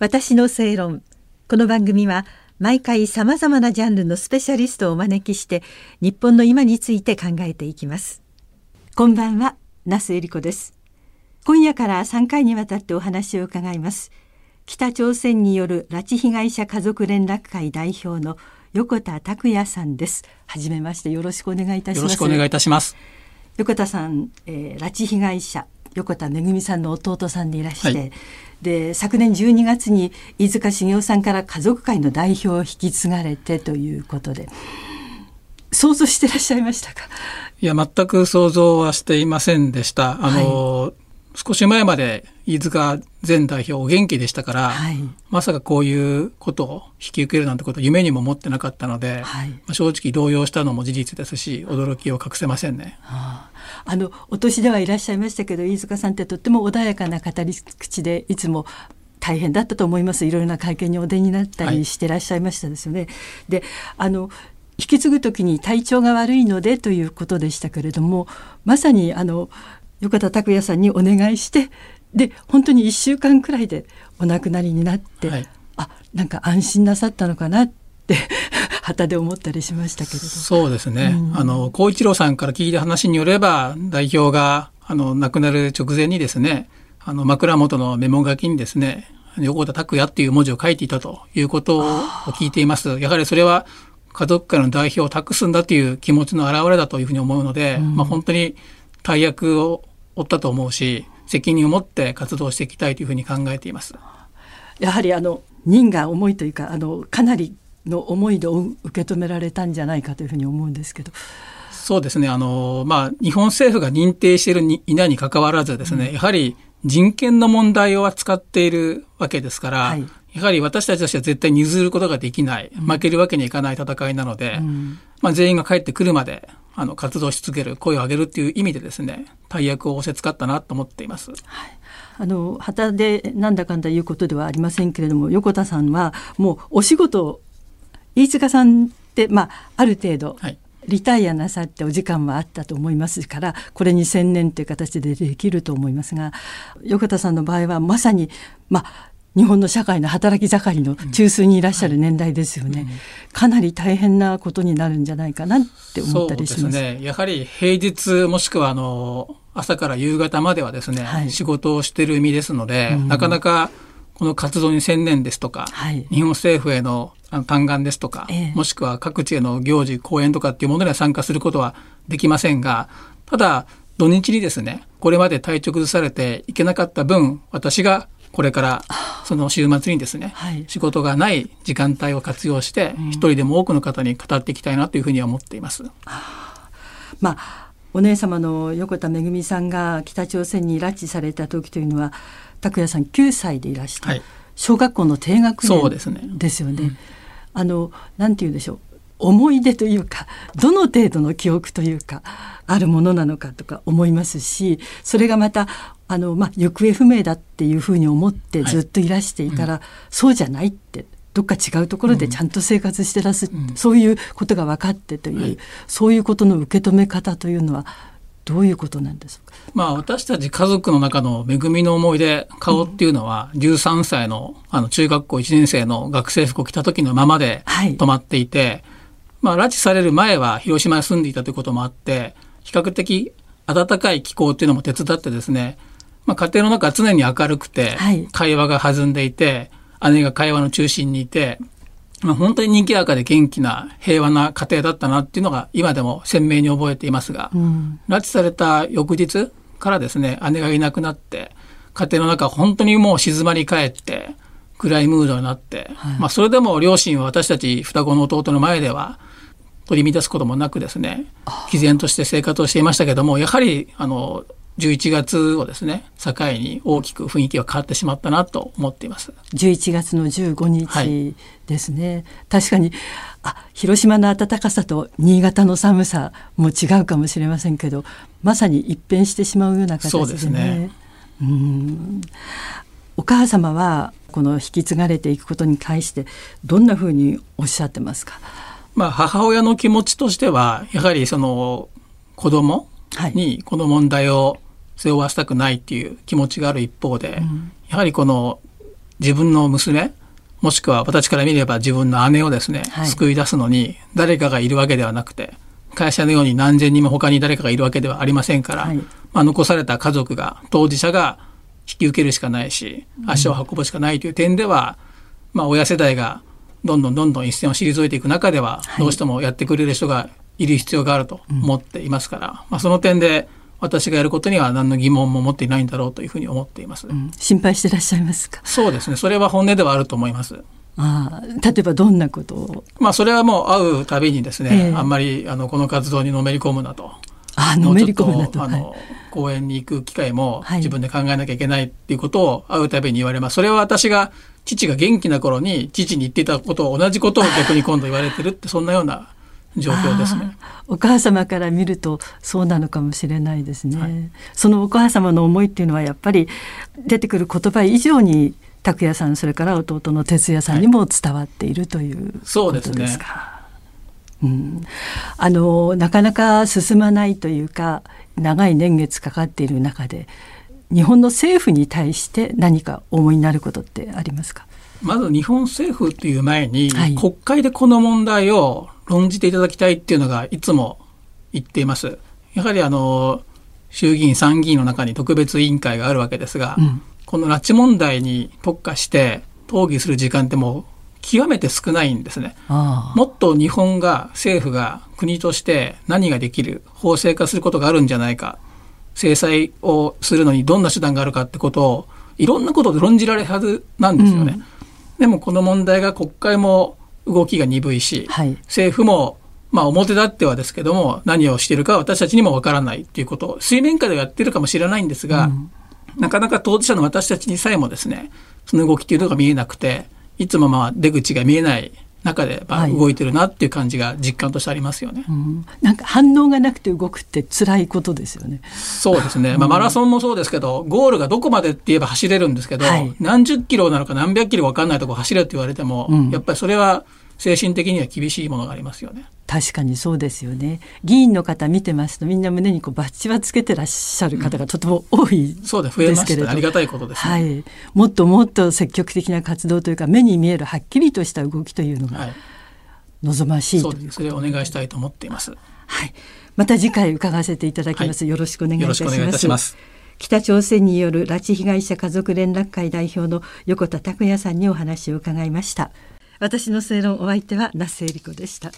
私の正論。この番組は毎回さまざまなジャンルのスペシャリストをお招きして日本の今について考えていきます。こんばんは那須恵理子です。今夜から3回にわたってお話を伺います。北朝鮮による拉致被害者家族連絡会代表の横田拓也さんです。はじめましてよろしくお願いいたします。よろしくお願いいたします。横田さん、えー、拉致被害者横田めぐみさんの弟さんでいらして、はい、で昨年12月に飯塚茂雄さんから家族会の代表を引き継がれてということで想像してらっしゃいましたか？いや全く想像はしていませんでした。あの、はい、少し前まで飯塚前代表お元気でしたから、はい、まさかこういうことを引き受けるなんてこと夢にも思ってなかったので、はい、まあ、正直動揺したのも事実ですし驚きを隠せませんね。はああのお年ではいらっしゃいましたけど飯塚さんってとっても穏やかな語り口でいつも大変だったと思います。いろいろな会見にお出になったりしてらっしゃいましたですよね。はい、であの引き継ぐ時に体調が悪いのでということでしたけれどもまさにあの横田拓也さんにお願いしてで本当に1週間くらいでお亡くなりになって、はい、あなんか安心なさったのかなって 旗で思ったりしましたけれど。そうですね、うん、あの孝一郎さんから聞いた話によれば代表があの亡くなる直前にですねあの枕元のメモ書きにですね横田拓也っていう文字を書いていたということを聞いています。やはりそれは家族会の代表を託すんだという気持ちの表れだというふうに思うので、うん、まあ、本当に大役を負ったと思うし責任を持って活動していきたいというふうに考えています。やはりあの任が重いというかあのかなりの思いで受け止められたんじゃないかというふうに思うんですけど。そうですね。あの、まあ、日本政府が認定しているにいないに関わらずですね、うん、やはり人権の問題を扱っているわけですから、はい、やはり私たちとしては絶対に譲ることができない、負けるわけにはいかない戦いなので、うん、まあ、全員が帰ってくるまで、あの、活動し続ける、声を上げるっていう意味でですね、大役を仰せつかったなと思っています。はいあの旗でなんだかんだいうことではありませんけれども横田さんはもうお仕事飯塚さんって、まあ、ある程度、リタイアなさってお時間はあったと思いますからこれに専念という形でできると思いますが横田さんの場合はまさに、まあ、日本の社会の働き盛りの中枢にいらっしゃる年代ですよね、うん。はい、かなり大変なことになるんじゃないかなって思ったりします。ね、やはり平日もしくはあの朝から夕方まではですね、はい、仕事をしてる身ですので、うん、なかなかこの活動に専念ですとか、はい、日本政府への嘆願ですとか、ええ、もしくは各地への行事、講演とかっていうものには参加することはできませんが、ただ、土日にですね、これまで体調崩されていけなかった分、私がこれからその週末にですね、はい、仕事がない時間帯を活用して、一人でも多くの方に語っていきたいなというふうには思っています。まあお姉様の横田めぐみさんが北朝鮮に拉致された時というのは拓也さん9歳でいらして、はい、小学校の低学年ですよね。ねうん、あのなんて言うでしょう思い出というかどの程度の記憶というかあるものなのかとか思いますしそれがまたあの、まあ、行方不明だっていうふうに思ってずっといらしていたら、はいうん、そうじゃないってどっか違うところでちゃんと生活してらす、うん、そういうことが分かってという、はい、そういうことの受け止め方というのはどういうことなんですか？まあ私たち家族の中の恵みの思い出、顔っていうのは13歳のあの中学校1年生の学生服を着た時のままで止まっていて、はい、まあ拉致される前は広島に住んでいたということもあって、比較的暖かい気候っていうのも手伝ってですね、まあ家庭の中は常に明るくて、会話が弾んでいて、姉が会話の中心にいて、まあ、本当に人気赤で元気な平和な家庭だったなっていうのが今でも鮮明に覚えていますが、うん、拉致された翌日からですね、姉がいなくなって、家庭の中本当にもう静まり返って、暗いムードになって、はい、まあそれでも両親は私たち双子の弟の前では取り乱すこともなくですね、毅然として生活をしていましたけども、やはりあの11月をですね境に大きく雰囲気が変わってしまったなと思っています。11月の15日ですね、はい、確かにあ広島の暖かさと新潟の寒さも違うかもしれませんけどまさに一変してしまうような形で、ね、そうですね。うん。お母様はこの引き継がれていくことに対してどんなふうにおっしゃってますか？まあ母親の気持ちとしてはやはりその子供にこの問題を背負わせたくないっていう気持ちがある一方で、うん、やはりこの自分の娘もしくは私から見れば自分の姉をですね、はい、救い出すのに誰かがいるわけではなくて会社のように何千人も他に誰かがいるわけではありませんから、はい、まあ、残された家族が当事者が引き受けるしかないし足を運ぶしかないという点では、うん、まあ、親世代がどんどんどんどん一線を退いていく中では、どうしてもやってくれる人がいる必要があると思っていますから、うん、まあ、その点で私がやることには何の疑問も持っていないんだろうというふうに思っています、うん、心配してらっしゃいますか？そうですね。それは本音ではあると思います。あ例えばどんなことを？まあそれはもう会うたびにですね、えー、あんまりあのこの活動にのめり込むなと。あのめり込むなと。あの、はい、公園に行く機会も自分で考えなきゃいけないっていうことを会うたびに言われます、それは私が父が元気な頃に父に言っていたことを同じことを逆に今度言われてるってそんなような状況ですね。お母様から見るとそうなのかもしれないですね、はい、そのお母様の思いっていうのはやっぱり出てくる言葉以上に拓也さんそれから弟の哲也さんにも伝わっているということですか。はい、すねうん、あのなかなか進まないというか長い年月かかっている中で日本の政府に対して何か思いになることってありますか？まず日本政府っていう前に、はい、国会でこの問題を論じていただきたいっていうのがいつも言っています。やはりあの衆議院参議院の中に特別委員会があるわけですが、うん、この拉致問題に特化して討議する時間ってもう極めて少ないんですね。もっと日本が政府が国として何ができる法制化することがあるんじゃないか制裁をするのにどんな手段があるかってことをいろんなことで論じられるはずなんですよね。うん、でもこの問題が国会も動きが鈍いし、はい、政府もまあ表立ってはですけども何をしているか私たちにもわからないっていうことを水面下でやってるかもしれないんですが、うん、なかなか当事者の私たちにさえもですねその動きっていうのが見えなくていつもまあ出口が見えない中でまあ動いてるなっていう感じが実感としてありますよね、はいうん、なんか反応がなくて動くって辛いことですよね。そうですね、まあ、マラソンもそうですけどゴールがどこまでって言えば走れるんですけど、はい、何十キロなのか何百キロ分かんないとこ走れって言われても、うん、やっぱりそれは精神的には厳しいものがありますよね。確かにそうですよね。議員の方見てますとみんな胸にこうバッジはつけてらっしゃる方がとても多いそうです増えましたありがたいことです、ね、はい。もっともっと積極的な活動というか目に見えるはっきりとした動きというのが望ましい、はい、そうそれをお願いしたいと思っています。はい。また次回伺わせていただきます。はい、よろしくお願いいたします。ます北朝鮮による拉致被害者家族連絡会代表の横田拓也さんにお話を伺いました。私の正論お相手は那須恵理子でした。